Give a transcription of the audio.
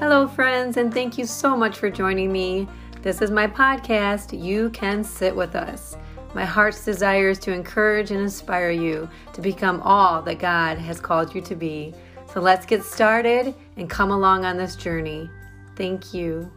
Hello, friends, and thank you so much for joining me. This is my podcast, You Can Sit With Us. My heart's desire is to encourage and inspire you to become all that God has called you to be. So let's get started and come along on this journey. Thank you.